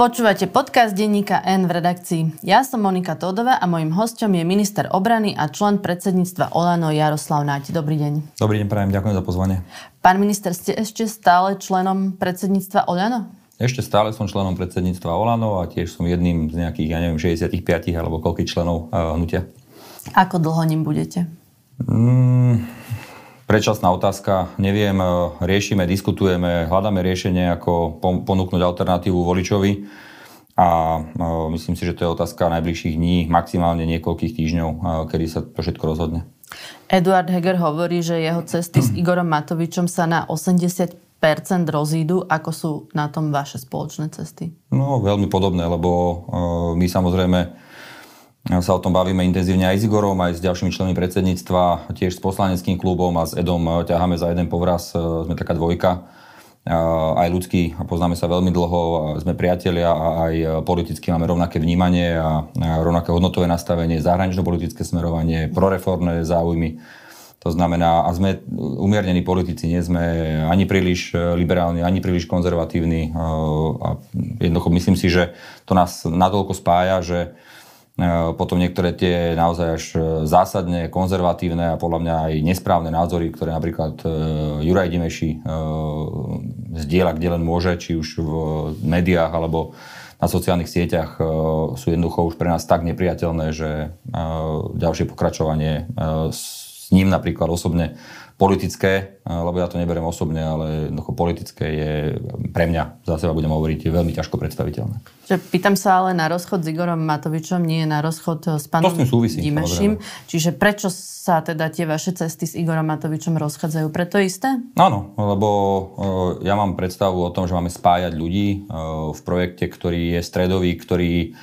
Počúvate podcast denníka N v redakcii. Ja som Monika Tódová a mojim hostom je minister obrany a člen predsedníctva Olano Jaroslav Náť. Dobrý deň. Dobrý deň, prajem, ďakujem za pozvanie. Pán minister, ste ešte stále členom predsedníctva Olano? Ešte stále som členom predsedníctva Olano a tiež som jedným z nejakých, ja neviem, 65 alebo koľkých členov uh, hnutia. Ako dlho ním budete? Mm, Predčasná otázka, neviem, e, riešime, diskutujeme, hľadáme riešenie, ako ponúknuť alternatívu voličovi a e, myslím si, že to je otázka najbližších dní, maximálne niekoľkých týždňov, e, kedy sa to všetko rozhodne. Eduard Heger hovorí, že jeho cesty s Igorom Matovičom sa na 80% rozídu. Ako sú na tom vaše spoločné cesty? No, veľmi podobné, lebo my samozrejme sa o tom bavíme intenzívne aj s Igorom, aj s ďalšími členmi predsedníctva, tiež s poslaneckým klubom a s Edom ťaháme za jeden povraz, e, sme taká dvojka. Aj ľudský, poznáme sa veľmi dlho, sme priatelia a aj politicky máme rovnaké vnímanie a rovnaké hodnotové nastavenie, zahranično-politické smerovanie, proreformné záujmy. To znamená, a sme umiernení politici, nie sme ani príliš liberálni, ani príliš konzervatívni. E, a jednoducho myslím si, že to nás natoľko spája, že E, potom niektoré tie naozaj až e, zásadne konzervatívne a podľa mňa aj nesprávne názory, ktoré napríklad e, Juraj Dimeši zdieľa, kde len môže, či už v médiách alebo na sociálnych sieťach sú jednoducho už pre nás tak nepriateľné, že ďalšie pokračovanie s ním napríklad osobne politické, lebo ja to neberiem osobne, ale jednoducho politické je pre mňa, za seba budem hovoriť, veľmi ťažko predstaviteľné. Že pýtam sa ale na rozchod s Igorom Matovičom, nie na rozchod s pánom súvisí, Dimešim. Čiže prečo sa teda tie vaše cesty s Igorom Matovičom rozchádzajú? Preto isté? Áno, lebo e, ja mám predstavu o tom, že máme spájať ľudí v projekte, ktorý je stredový, ktorý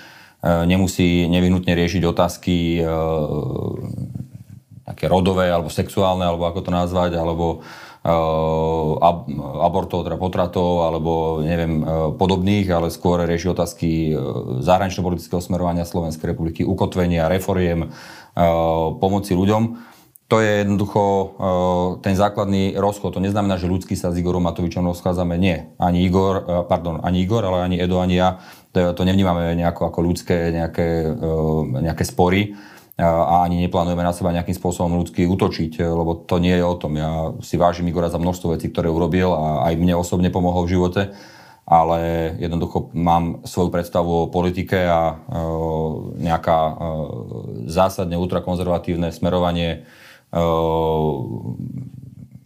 nemusí nevyhnutne riešiť otázky také rodové alebo sexuálne, alebo ako to nazvať, alebo ab, abortov, teda potratov, alebo neviem, uh, podobných, ale skôr rieši otázky uh, zahranično-politického smerovania Slovenskej republiky, ukotvenia, reforiem, pomoci ľuďom. To je jednoducho ten základný rozchod. To neznamená, že ľudský sa s Igorom Matovičom rozchádzame. Nie. Ani Igor, pardon, ani Igor, ale ani Edo, ani ja. To, to nevnímame nejako ako ľudské nejaké, nejaké spory a ani neplánujeme na seba nejakým spôsobom ľudsky útočiť, lebo to nie je o tom. Ja si vážim Igora za množstvo vecí, ktoré urobil a aj mne osobne pomohol v živote, ale jednoducho mám svoju predstavu o politike a e, nejaká e, zásadne ultrakonzervatívne smerovanie e,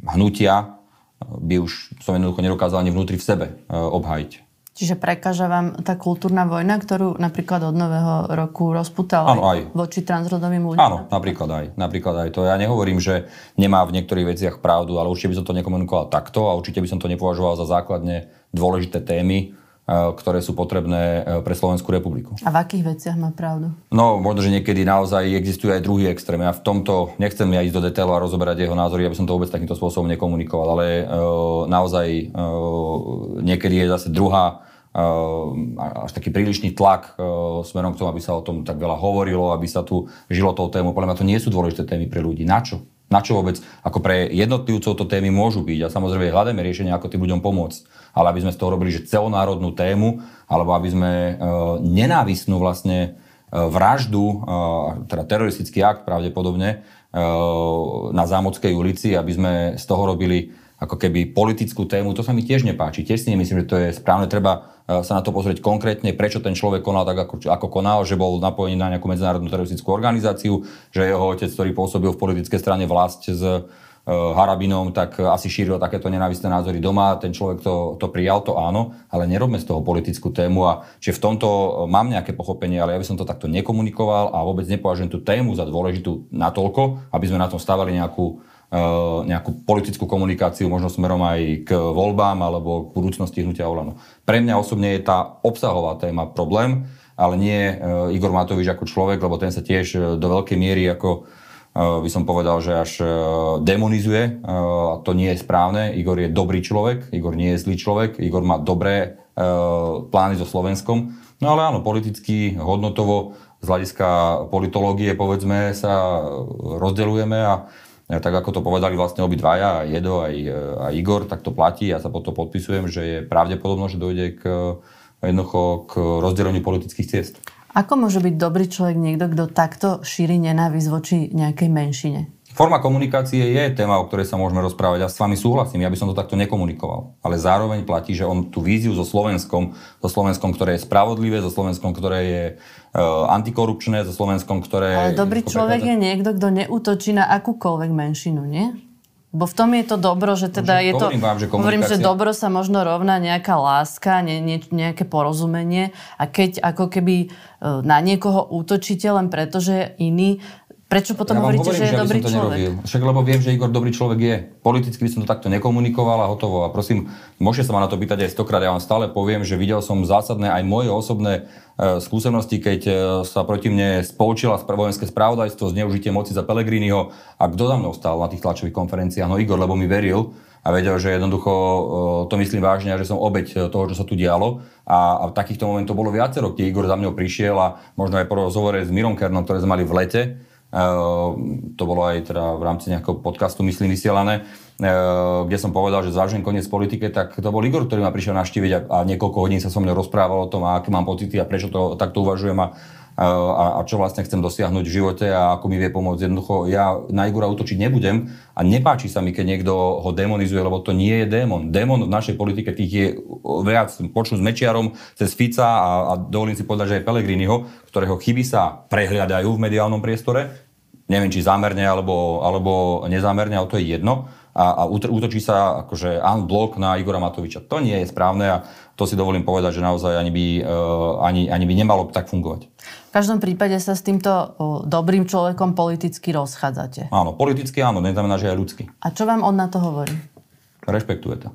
hnutia by už som jednoducho nedokázal ani vnútri v sebe obhajiť. Čiže prekáža vám tá kultúrna vojna, ktorú napríklad od nového roku rozputal aj, aj voči transrodovým ľuďom? Áno, napríklad aj, napríklad aj to. Ja nehovorím, že nemá v niektorých veciach pravdu, ale určite by som to nekomunikoval takto a určite by som to nepovažoval za základne dôležité témy, ktoré sú potrebné e, pre Slovenskú republiku. A v akých veciach má pravdu? No, možno, že niekedy naozaj existuje aj druhý extrém. Ja v tomto nechcem ja ísť do detailu a rozoberať jeho názory, aby som to vôbec takýmto spôsobom nekomunikoval, ale e, naozaj e, niekedy je zase druhá až taký prílišný tlak smerom k tomu, aby sa o tom tak veľa hovorilo, aby sa tu žilo tou tému. Podľa mňa to nie sú dôležité témy pre ľudí. Na čo? Na čo vôbec? Ako pre jednotlivcov to témy môžu byť a samozrejme hľadáme riešenie, ako tým ľuďom pomôcť. Ale aby sme z toho robili že celonárodnú tému, alebo aby sme nenávisnú vlastne vraždu, teda teroristický akt pravdepodobne, na Zámodskej ulici, aby sme z toho robili ako keby politickú tému, to sa mi tiež nepáči. Tiež si nemyslím, že to je správne. Treba e, sa na to pozrieť konkrétne, prečo ten človek konal tak, ako, ako konal, že bol napojený na nejakú medzinárodnú teroristickú organizáciu, že jeho otec, ktorý pôsobil v politickej strane vlast s uh, Harabinom, tak asi šíril takéto nenávistné názory doma. Ten človek to, to prijal, to áno, ale nerobme z toho politickú tému. A že v tomto mám nejaké pochopenie, ale ja by som to takto nekomunikoval a vôbec nepovažujem tú tému za dôležitú natoľko, aby sme na tom stavali nejakú nejakú politickú komunikáciu, možno smerom aj k voľbám alebo k budúcnosti hnutia Olano. Pre mňa osobne je tá obsahová téma problém, ale nie eh, Igor Matovič ako človek, lebo ten sa tiež eh, do veľkej miery ako by som povedal, že až demonizuje. A to nie je správne. Igor je dobrý človek, Igor nie je zlý človek, Igor má dobré plány so Slovenskom. No ale áno, politicky, hodnotovo, z hľadiska politológie, povedzme, sa rozdeľujeme a tak ako to povedali vlastne obidvaja, aj Jedo, aj, aj Igor, tak to platí. Ja sa potom podpisujem, že je pravdepodobno, že dojde k jednoducho k rozdeleniu politických ciest. Ako môže byť dobrý človek niekto, kto takto šíri nenávisť voči nejakej menšine? Forma komunikácie je téma, o ktorej sa môžeme rozprávať. Ja s vami súhlasím, ja by som to takto nekomunikoval. Ale zároveň platí, že on tú víziu so Slovenskom, so Slovenskom, ktoré je spravodlivé, so Slovenskom, ktoré je uh, antikorupčné, so Slovenskom, ktoré... Ale dobrý človek je niekto, kto neútočí na akúkoľvek menšinu, nie? Bo v tom je to dobro, že teda je to... Vám, že hovorím, že dobro sa možno rovná nejaká láska, ne, ne, nejaké porozumenie a keď ako keby e, na niekoho útočíte len preto, že je iný, Prečo potom ja hovoríte, hovorím, že je že dobrý to človek? Nerobil. Však lebo viem, že Igor dobrý človek je. Politicky by som to takto nekomunikoval a hotovo. A prosím, môžete sa ma na to pýtať aj stokrát. Ja vám stále poviem, že videl som zásadné aj moje osobné e, skúsenosti, keď e, sa proti mne spolčila vojenské spravodajstvo, zneužitie moci za Pelegriniho. A kto za mnou stál na tých tlačových konferenciách? No Igor, lebo mi veril a vedel, že jednoducho e, to myslím vážne a že som obeď toho, čo sa tu dialo. A, a takýchto momentov bolo viacero, kde Igor za mňou prišiel a možno aj po rozhovore s Mirom Kernom, ktoré sme mali v lete, to bolo aj teda v rámci nejakého podcastu, myslím, vysielané, ehm, kde som povedal, že zvážim koniec politike, tak to bol Igor, ktorý ma prišiel navštíviť a, a niekoľko hodín sa so mnou rozprával o tom, aké mám pocity a prečo to takto uvažujem. A a, a čo vlastne chcem dosiahnuť v živote a ako mi vie pomôcť. Jednoducho ja na Igora útočiť nebudem a nepáči sa mi, keď niekto ho demonizuje, lebo to nie je démon. Démon v našej politike tých je viac, počnú s Mečiarom, cez Fica a, a dovolím si povedať, že aj Pelegriniho, ktorého chyby sa prehliadajú v mediálnom priestore, neviem, či zámerne alebo, alebo nezámerne, ale to je jedno a, a útočí sa akože blok na Igora Matoviča. To nie je správne a to si dovolím povedať, že naozaj ani by, uh, ani, ani by nemalo tak fungovať. V každom prípade sa s týmto dobrým človekom politicky rozchádzate. Áno, politicky áno, neznamená, že aj ľudsky. A čo vám on na to hovorí? Rešpektuje to.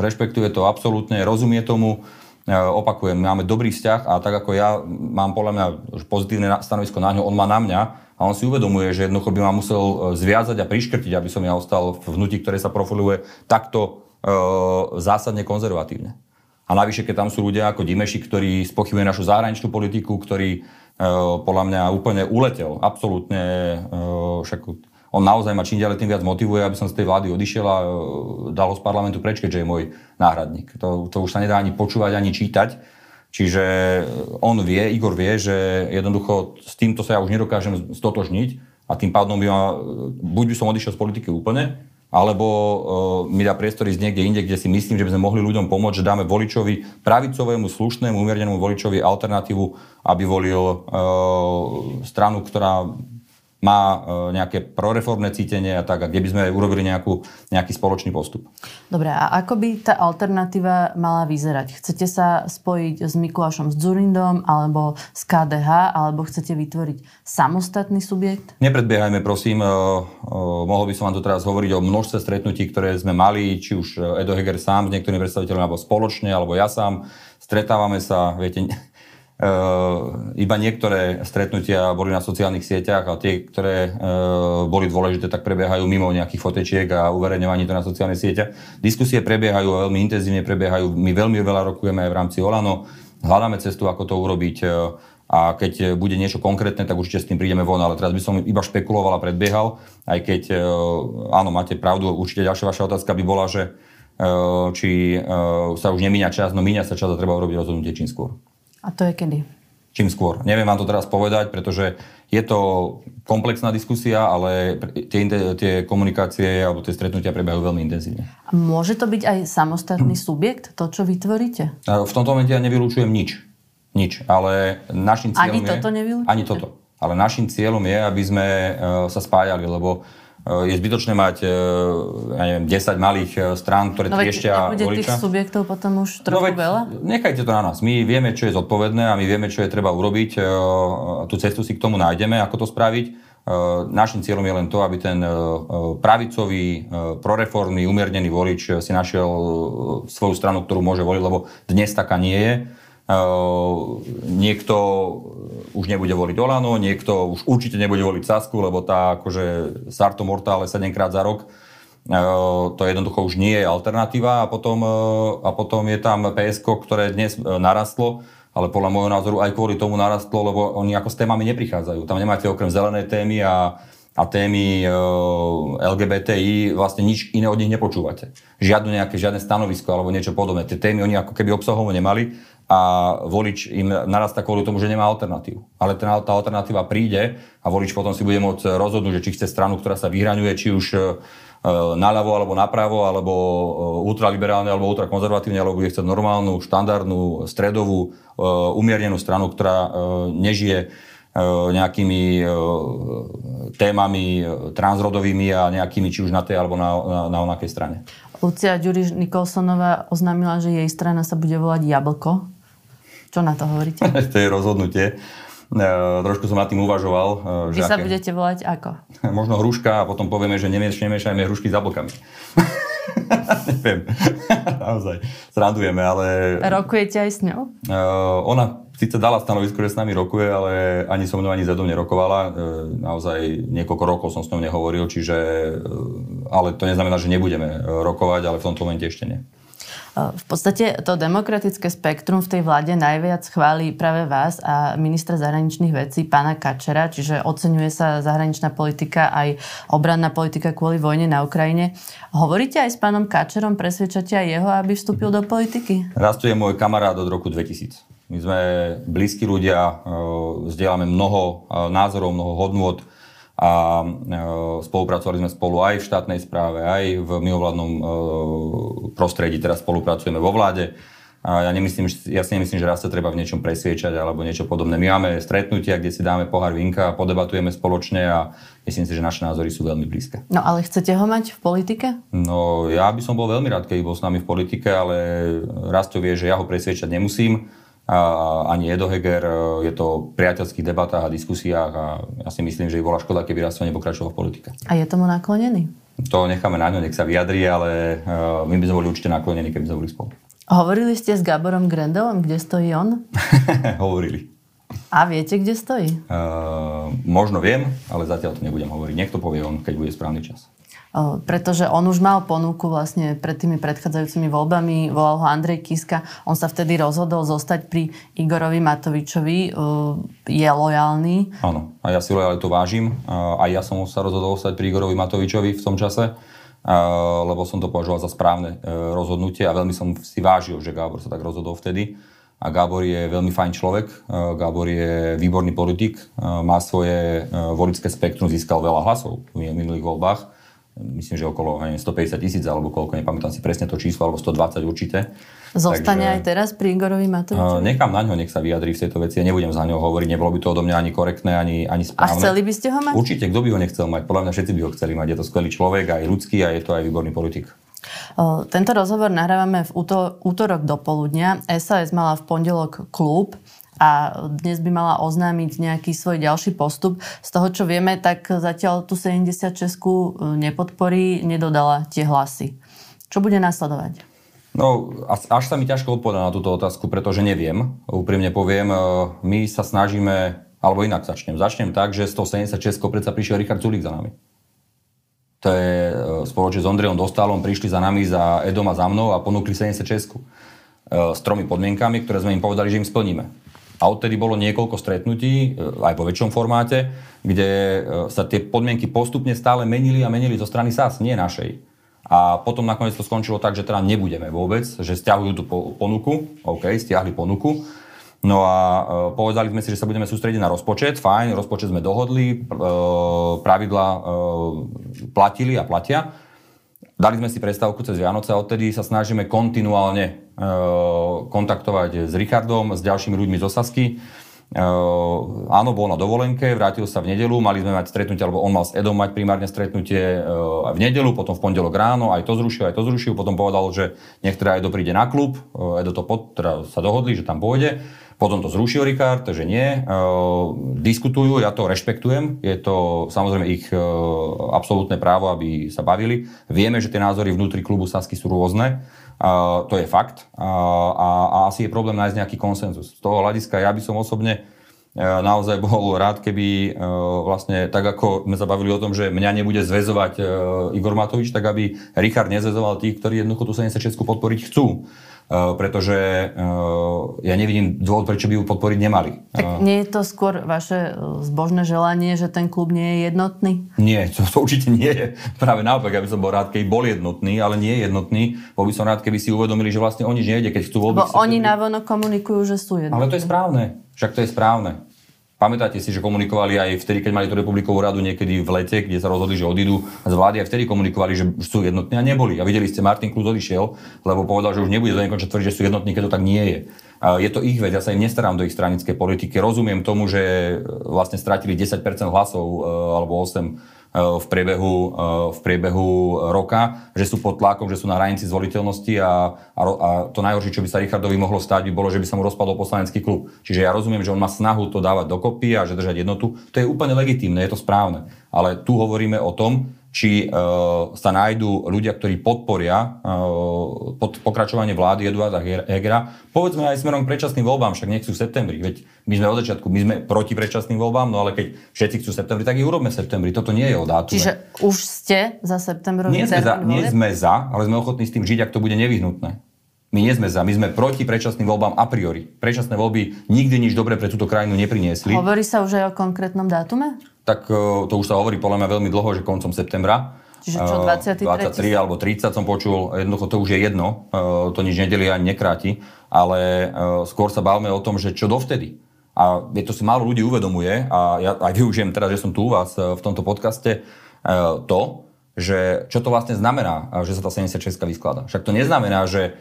Rešpektuje to absolútne, rozumie tomu, uh, opakujem, máme dobrý vzťah a tak ako ja mám podľa mňa pozitívne stanovisko na ňo, on má na mňa, a on si uvedomuje, že jednoducho by ma musel e, zviazať a priškrtiť, aby som ja ostal v hnutí, ktoré sa profiluje takto e, zásadne konzervatívne. A navyše, keď tam sú ľudia ako Dimeši, ktorí spochybuje našu zahraničnú politiku, ktorý e, podľa mňa úplne uletel, absolútne, e, však on naozaj ma čím ďalej tým viac motivuje, aby som z tej vlády odišiel a e, dal ho z parlamentu preč, keďže je môj náhradník. To, to už sa nedá ani počúvať, ani čítať Čiže on vie, Igor vie, že jednoducho s týmto sa ja už nedokážem stotožniť a tým pádom by ma, buď by som odišiel z politiky úplne, alebo uh, mi dá priestor ísť niekde inde, kde si myslím, že by sme mohli ľuďom pomôcť, že dáme voličovi, pravicovému, slušnému, umiernenému voličovi alternatívu, aby volil uh, stranu, ktorá má e, nejaké proreformné cítenie a tak, a kde by sme urobili nejakú, nejaký spoločný postup. Dobre, a ako by tá alternatíva mala vyzerať? Chcete sa spojiť s Mikulášom s Zurindom, alebo s KDH, alebo chcete vytvoriť samostatný subjekt? Nepredbiehajme, prosím. Uh, uh, mohol by som vám tu teraz hovoriť o množstve stretnutí, ktoré sme mali, či už Edo Heger sám s niektorými predstaviteľmi, alebo spoločne, alebo ja sám. Stretávame sa, viete, iba niektoré stretnutia boli na sociálnych sieťach a tie, ktoré uh, boli dôležité, tak prebiehajú mimo nejakých fotečiek a uverejňovaní to na sociálnych sieťach. Diskusie prebiehajú veľmi intenzívne, prebiehajú. My veľmi veľa rokujeme aj v rámci Olano. Hľadáme cestu, ako to urobiť uh, a keď bude niečo konkrétne, tak určite s tým prídeme von. Ale teraz by som iba špekuloval a predbiehal, aj keď, áno, máte pravdu, určite ďalšia vaša otázka by bola, že či sa už nemíňa čas, no míňa sa čas a treba urobiť rozhodnutie čím skôr. A to je kedy? Čím skôr. Neviem vám to teraz povedať, pretože je to komplexná diskusia, ale tie, tie komunikácie alebo tie stretnutia prebiehajú veľmi intenzívne. A môže to byť aj samostatný subjekt, to, čo vytvoríte? V tomto momente ja nevylučujem nič. Nič. Ale našim cieľom Ani je... toto nevylučujete? Ani toto. Ale našim cieľom je, aby sme e, sa spájali, lebo je zbytočné mať e, ja neviem, 10 malých e, strán, ktoré no triešťa voliča. tých subjektov potom už trochu no veď, veľa? Nechajte to na nás. My vieme, čo je zodpovedné a my vieme, čo je treba urobiť. E, tú cestu si k tomu nájdeme, ako to spraviť. Našim cieľom je len to, aby ten pravicový, proreformný, umiernený volič si našiel svoju stranu, ktorú môže voliť, lebo dnes taká nie je niekto už nebude voliť Olano, niekto už určite nebude voliť Sasku, lebo tá akože Sarto Mortále 7 krát za rok, ehm, to jednoducho už nie je alternatíva a potom, ehm, a potom je tam PSK, ktoré dnes narastlo, ale podľa môjho názoru aj kvôli tomu narastlo, lebo oni ako s témami neprichádzajú. Tam nemáte okrem zelenej témy a a témy LGBTI vlastne nič iné od nich nepočúvate. Žiadne nejaké, žiadne stanovisko alebo niečo podobné. Tie témy oni ako keby obsahovo nemali a volič im narastá kvôli tomu, že nemá alternatívu. Ale tá, tá alternatíva príde a volič potom si bude môcť rozhodnúť, že či chce stranu, ktorá sa vyhraňuje, či už e, naľavo alebo napravo, alebo e, ultraliberálne, alebo ultrakonzervatívne, alebo bude chcieť normálnu, štandardnú, stredovú, umiernenú stranu, ktorá nežije E, nejakými e, témami transrodovými a nejakými či už na tej alebo na, na, na onakej strane. Lucia Ďuriš Nikolsonová oznámila, že jej strana sa bude volať Jablko. Čo na to hovoríte? to je rozhodnutie. E, trošku som nad tým uvažoval. Vy sa aké... budete volať ako? Možno hruška a potom povieme, že nemiešajme hrušky s jablkami. Neviem. Naozaj. Srandujeme, ale... Rokujete aj s ňou? Uh, ona síce dala stanovisko, že s nami rokuje, ale ani so mnou, ani Zedom nerokovala. Uh, naozaj niekoľko rokov som s ňou nehovoril, čiže... Uh, ale to neznamená, že nebudeme rokovať, ale v tomto momente ešte nie. V podstate to demokratické spektrum v tej vláde najviac chváli práve vás a ministra zahraničných vecí, pána Kačera, čiže oceňuje sa zahraničná politika aj obranná politika kvôli vojne na Ukrajine. Hovoríte aj s pánom Kačerom, presvedčate aj jeho, aby vstúpil do politiky? Rastu je môj kamarát od roku 2000. My sme blízki ľudia, vzdielame mnoho názorov, mnoho hodnôt, a e, spolupracovali sme spolu aj v štátnej správe, aj v mimovládnom e, prostredí, teraz spolupracujeme vo vláde. A ja, nemyslím, ja si nemyslím, že raz sa treba v niečom presviečať alebo niečo podobné. My máme stretnutia, kde si dáme pohár vinka, podebatujeme spoločne a myslím si, že naše názory sú veľmi blízke. No ale chcete ho mať v politike? No ja by som bol veľmi rád, keby bol s nami v politike, ale raz to vie, že ja ho presviečať nemusím ani Edo Heger. E, je to v priateľských debatách a diskusiách a ja si myslím, že by bola škoda, keby raz nepokračoval v politike. A je tomu naklonený? To necháme na ňo, nech sa vyjadri, ale e, my by sme boli určite naklonení, keby sme boli spolu. Hovorili ste s Gaborom Grendelom, kde stojí on? Hovorili. A viete, kde stojí? Uh, možno viem, ale zatiaľ to nebudem hovoriť. Nech to povie on, keď bude správny čas pretože on už mal ponuku vlastne pred tými predchádzajúcimi voľbami, volal ho Andrej Kiska, on sa vtedy rozhodol zostať pri Igorovi Matovičovi, je lojálny. Áno, a ja si lojalitu vážim, a ja som sa rozhodol zostať pri Igorovi Matovičovi v tom čase, lebo som to považoval za správne e, rozhodnutie a veľmi som si vážil, že Gábor sa tak rozhodol vtedy. A Gábor je veľmi fajn človek, e, Gábor je výborný politik, e, má svoje volické spektrum, získal veľa hlasov v minulých voľbách myslím, že okolo neviem, 150 tisíc alebo koľko, nepamätám si presne to číslo, alebo 120 určite. Zostane Takže, aj teraz pri Igorovi Matovičovi? Nechám na ňo, nech sa vyjadri v tejto veci. Ja nebudem za ňo hovoriť, nebolo by to odo mňa ani korektné, ani, ani správne. A chceli by ste ho mať? Určite, kto by ho nechcel mať? Podľa mňa všetci by ho chceli mať. Je to skvelý človek, aj ľudský a je to aj výborný politik. Tento rozhovor nahrávame v útorok do poludnia. SAS mala v pondelok klub a dnes by mala oznámiť nejaký svoj ďalší postup. Z toho, čo vieme, tak zatiaľ tu 76 e, nepodporí, nedodala tie hlasy. Čo bude následovať? No, až sa mi ťažko odpovedať na túto otázku, pretože neviem. Úprimne poviem, e, my sa snažíme, alebo inak začnem. Začnem tak, že 176 predsa prišiel Richard Zulik za nami. To je e, spoločne s Ondrejom Dostálom, prišli za nami, za Edom a za mnou a ponúkli 76 s tromi podmienkami, ktoré sme im povedali, že im splníme. A odtedy bolo niekoľko stretnutí, e, aj po väčšom formáte, kde e, sa tie podmienky postupne stále menili a menili zo strany SAS, nie našej. A potom nakoniec to skončilo tak, že teda nebudeme vôbec, že stiahujú tú ponuku, OK, stiahli ponuku. No a e, povedali sme si, že sa budeme sústrediť na rozpočet, fajn, rozpočet sme dohodli, pravidla platili a platia. Dali sme si prestávku cez Vianoce a odtedy sa snažíme kontinuálne kontaktovať s Richardom, s ďalšími ľuďmi zo Sasky. E, áno, bol na dovolenke, vrátil sa v nedelu, mali sme mať stretnutie, alebo on mal s Edom mať primárne stretnutie e, v nedelu, potom v pondelok ráno, aj to zrušil, aj to zrušil, potom povedal, že niektorá Edo príde na klub, Edo to pod, teda sa dohodli, že tam pôjde. Potom to zrušil Rikard, že nie. Diskutujú, ja to rešpektujem. Je to samozrejme ich absolútne právo, aby sa bavili. Vieme, že tie názory vnútri klubu Sasky sú rôzne. E, to je fakt. A, a, a asi je problém nájsť nejaký konsenzus. Z toho hľadiska ja by som osobne naozaj bol rád, keby vlastne tak ako sme sa bavili o tom, že mňa nebude zväzovať Igor Matovič, tak aby Richard nezväzoval tých, ktorí jednoducho tú 76 podporiť chcú. Eh, pretože eh, ja nevidím dôvod, prečo by ju podporiť nemali. Tak eh, nie je to skôr vaše zbožné želanie, že ten klub nie je jednotný? Nie, to, to určite nie je. Práve naopak, ja by som bol rád, keby bol jednotný, ale nie je jednotný. Bol by som rád, keby si uvedomili, že vlastne o nič nejde, keď chcú voľby. Lebo oni navonok komunikujú, že sú jednotní. Ale to je správne. Však to je správne. Pamätáte si, že komunikovali aj vtedy, keď mali tú republikovú radu niekedy v lete, kde sa rozhodli, že odídu z vlády, aj vtedy komunikovali, že sú jednotní a neboli. A videli ste, Martin Klus odišiel, lebo povedal, že už nebude do nekonča tvrdiť, že sú jednotní, keď to tak nie je. Je to ich vec, ja sa im nestarám do ich stranickej politiky. Rozumiem tomu, že vlastne stratili 10% hlasov e, alebo 8 E, v priebehu, e, v priebehu roka, že sú pod tlakom, že sú na hranici zvoliteľnosti a, a, a to najhoršie, čo by sa Richardovi mohlo stať, by bolo, že by sa mu rozpadol poslanecký klub. Čiže ja rozumiem, že on má snahu to dávať dokopy a že držať jednotu. To je úplne legitímne, je to správne. Ale tu hovoríme o tom, či uh, sa nájdú ľudia, ktorí podporia uh, pod pokračovanie vlády Eduarda Hegera. Povedzme aj smerom k predčasným voľbám, však nechcú v septembri. Veď my sme od začiatku, my sme proti predčasným voľbám, no ale keď všetci chcú septembri, tak ich urobme septembri. Toto nie je o dátume. Čiže už ste za septembrový nie sme za, nie sme za, ale sme ochotní s tým žiť, ak to bude nevyhnutné. My nie sme za, my sme proti predčasným voľbám a priori. Predčasné voľby nikdy nič dobré pre túto krajinu nepriniesli. Hovorí sa už aj o konkrétnom dátume? tak e, to už sa hovorí podľa mňa veľmi dlho, že koncom septembra. Čiže čo, 23? 23 alebo 30 som počul, jednoducho to už je jedno, e, to nič nedeli ani nekráti, ale e, skôr sa bavme o tom, že čo dovtedy. A to si málo ľudí uvedomuje a ja aj využijem teraz, že som tu u vás v tomto podcaste, to, že čo to vlastne znamená, že sa tá 76 vysklada. Však to neznamená, že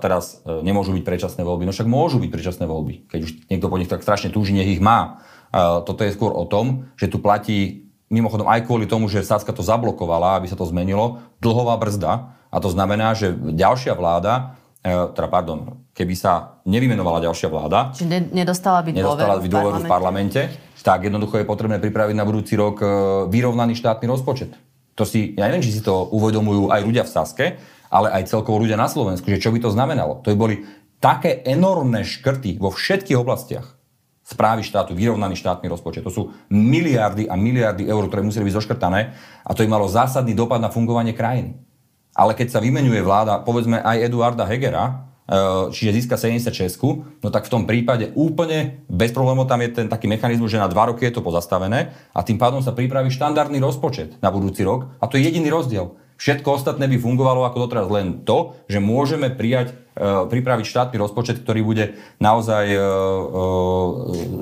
teraz nemôžu byť predčasné voľby. No však môžu byť predčasné voľby. Keď už niekto po nich tak strašne túži, nech ich má. Toto je skôr o tom, že tu platí mimochodom aj kvôli tomu, že Saska to zablokovala, aby sa to zmenilo, dlhová brzda. A to znamená, že ďalšia vláda, e, teda pardon, keby sa nevymenovala ďalšia vláda, Čiže nedostala by nedostala by dôveru v parlamente, tak jednoducho je potrebné pripraviť na budúci rok e, vyrovnaný štátny rozpočet. To si, ja neviem, či si to uvedomujú aj ľudia v Saske, ale aj celkovo ľudia na Slovensku, že čo by to znamenalo. To by boli také enormné škrty vo všetkých oblastiach správy štátu, vyrovnaný štátny rozpočet. To sú miliardy a miliardy eur, ktoré museli byť zoškrtané a to im malo zásadný dopad na fungovanie krajiny. Ale keď sa vymenuje vláda, povedzme aj Eduarda Hegera, čiže získa 76, no tak v tom prípade úplne bez problémov tam je ten taký mechanizmus, že na dva roky je to pozastavené a tým pádom sa pripraví štandardný rozpočet na budúci rok a to je jediný rozdiel. Všetko ostatné by fungovalo ako doteraz len to, že môžeme prijať E, pripraviť štátny rozpočet, ktorý bude naozaj e, e,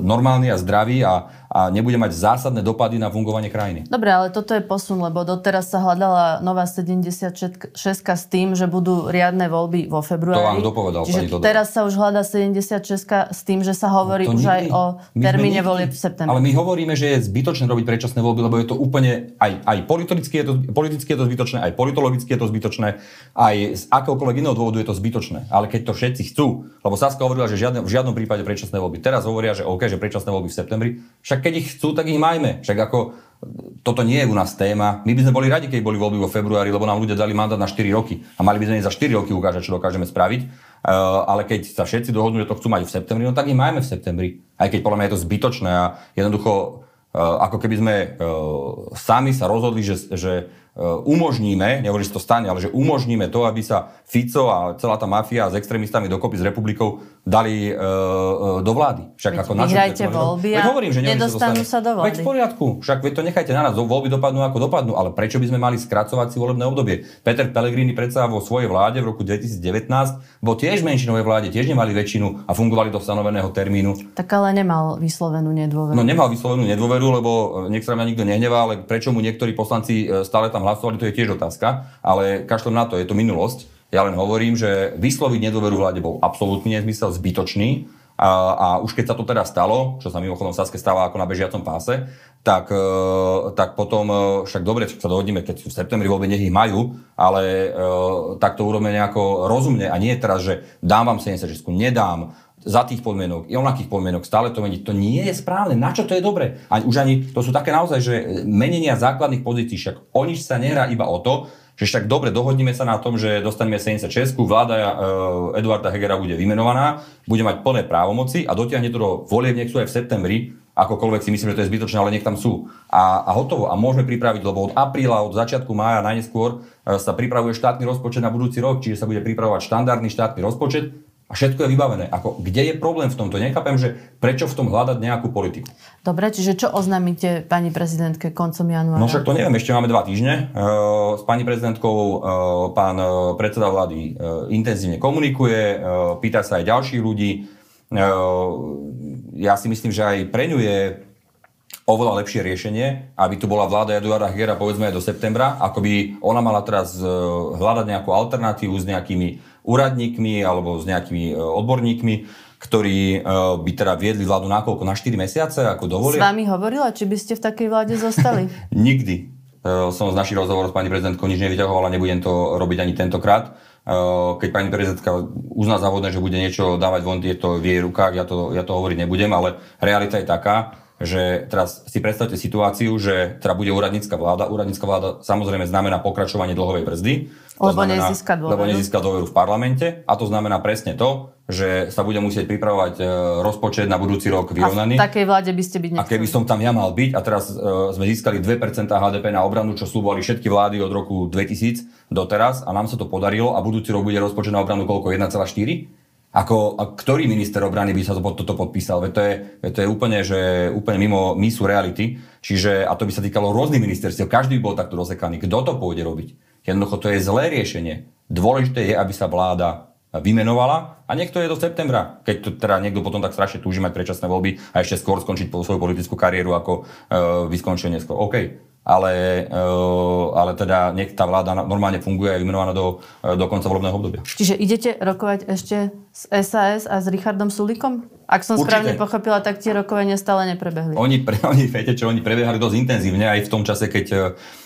normálny a zdravý a, a nebude mať zásadné dopady na fungovanie krajiny. Dobre, ale toto je posun, lebo doteraz sa hľadala nová 76 s tým, že budú riadne voľby vo februári. To vám kto povedal, Čiže pani teraz sa už hľadá 76 s tým, že sa hovorí no už nikdy. aj o termíne volieb v septembri. Ale my hovoríme, že je zbytočné robiť predčasné voľby, lebo je to úplne aj, aj politicky, je to, politicky je to zbytočné, aj politologicky je to zbytočné, aj z akéhokoľvek iného dôvodu je to zbytočné ale keď to všetci chcú, lebo Saska hovorila, že žiadne, v žiadnom prípade predčasné voľby. Teraz hovoria, že OK, že predčasné voľby v septembri. Však keď ich chcú, tak ich majme. Však ako toto nie je u nás téma. My by sme boli radi, keď boli voľby vo februári, lebo nám ľudia dali mandát na 4 roky. A mali by sme za 4 roky ukázať, čo dokážeme spraviť. Uh, ale keď sa všetci dohodnú, že to chcú mať v septembri, no tak ich majme v septembri. Aj keď podľa mňa je to zbytočné a jednoducho uh, ako keby sme uh, sami sa rozhodli, že, že umožníme, nehovorím, že to stane, ale že umožníme to, aby sa Fico a celá tá mafia s extrémistami dokopy s republikou dali e, do vlády. Však veď ako vyhrajte voľby a hovorím, že nedostanú sa, do vlády. Veď v poriadku, však veď to nechajte na nás, voľby dopadnú ako dopadnú, ale prečo by sme mali skracovať si volebné obdobie? Peter Pellegrini predsa vo svojej vláde v roku 2019 bol tiež menšinovej vláde, tiež nemali väčšinu a fungovali do stanoveného termínu. Tak ale nemal vyslovenú nedôveru. No nemal vyslovenú nedôveru, lebo nech sa mňa nikto nehnevá, ale prečo mu niektorí poslanci stále tam tam hlasovali, to je tiež otázka, ale kašlem na to, je to minulosť. Ja len hovorím, že vysloviť nedôveru vláde bol absolútny nezmysel, zbytočný. A, a už keď sa to teda stalo, čo sa mimochodom v Saske stáva ako na bežiacom páse, tak, e, tak potom, e, však dobre, sa dohodneme, keď v septembri voľby nech ich majú, ale e, tak to urobíme nejako rozumne a nie teraz, že dám vám 76, nedám, za tých podmienok, i onakých podmienok, stále to meniť. To nie je správne. Na čo to je dobre? A už ani, to sú také naozaj, že menenia základných pozícií, však o nič sa nehrá iba o to, že však dobre, dohodneme sa na tom, že dostaneme 76, vláda e, Eduarda Hegera bude vymenovaná, bude mať plné právomoci a dotiahne to do volieb, nech sú aj v septembri, akokoľvek si myslím, že to je zbytočné, ale nech tam sú. A, a hotovo. A môžeme pripraviť, lebo od apríla, od začiatku mája najneskôr e, sa pripravuje štátny rozpočet na budúci rok, čiže sa bude pripravovať štandardný štátny rozpočet a všetko je vybavené. Ako, kde je problém v tomto? Nechápem, že prečo v tom hľadať nejakú politiku. Dobre, čiže čo oznámite pani prezidentke koncom januára? No však to neviem, ešte máme dva týždne. E, s pani prezidentkou e, pán predseda vlády intenzívne komunikuje, pýta sa aj ďalších ľudí ja si myslím, že aj pre ňu je oveľa lepšie riešenie, aby tu bola vláda Eduarda Hegera povedzme aj do septembra, ako by ona mala teraz e, hľadať nejakú alternatívu s nejakými úradníkmi alebo s nejakými e, odborníkmi, ktorí e, by teda viedli vládu nakoľko? Na 4 mesiace, ako dovolia? S vami hovorila, či by ste v takej vláde zostali? Nikdy. Som z našich rozhovorov s pani prezidentkou nič nevyťahoval a nebudem to robiť ani tentokrát. Keď pani prezidentka uzná závodné, že bude niečo dávať von, je to v jej rukách, ja to, ja to hovoriť nebudem, ale realita je taká, že teraz si predstavte situáciu, že teda bude úradnícka vláda. Úradnícka vláda samozrejme znamená pokračovanie dlhovej brzdy. Lebo znamená, nezíska dôveru. Lebo nezíska dôveru v parlamente. A to znamená presne to, že sa bude musieť pripravovať e, rozpočet na budúci rok vyrovnaný. A v takej vláde by ste byť nechceli. A keby som tam ja mal byť a teraz uh, sme získali 2% HDP na obranu, čo slúbovali všetky vlády od roku 2000 doteraz a nám sa to podarilo a budúci rok bude rozpočet na obranu koľko? 1,4? Ako, a ktorý minister obrany by sa to, toto podpísal? Veď to je, to je úplne, že úplne mimo misu reality. Čiže, a to by sa týkalo rôznych ministerstiev. Každý by bol takto rozsekaný. Kto to pôjde robiť? Jednoducho to je zlé riešenie. Dôležité je, aby sa vláda vymenovala a niekto je do septembra, keď to teda niekto potom tak strašne túži mať predčasné voľby a ešte skôr skončiť svoju politickú kariéru ako uh, vyskončenie skôr. OK, ale, uh, ale teda nech tá vláda normálne funguje a je vymenovaná do, uh, do konca volebného obdobia. Čiže idete rokovať ešte s SAS a s Richardom Sulikom? Ak som Určite. správne pochopila, tak tie rokovania stále neprebehli. Oni, pre, oni, viete čo, oni prebiehali dosť intenzívne aj v tom čase, keď uh,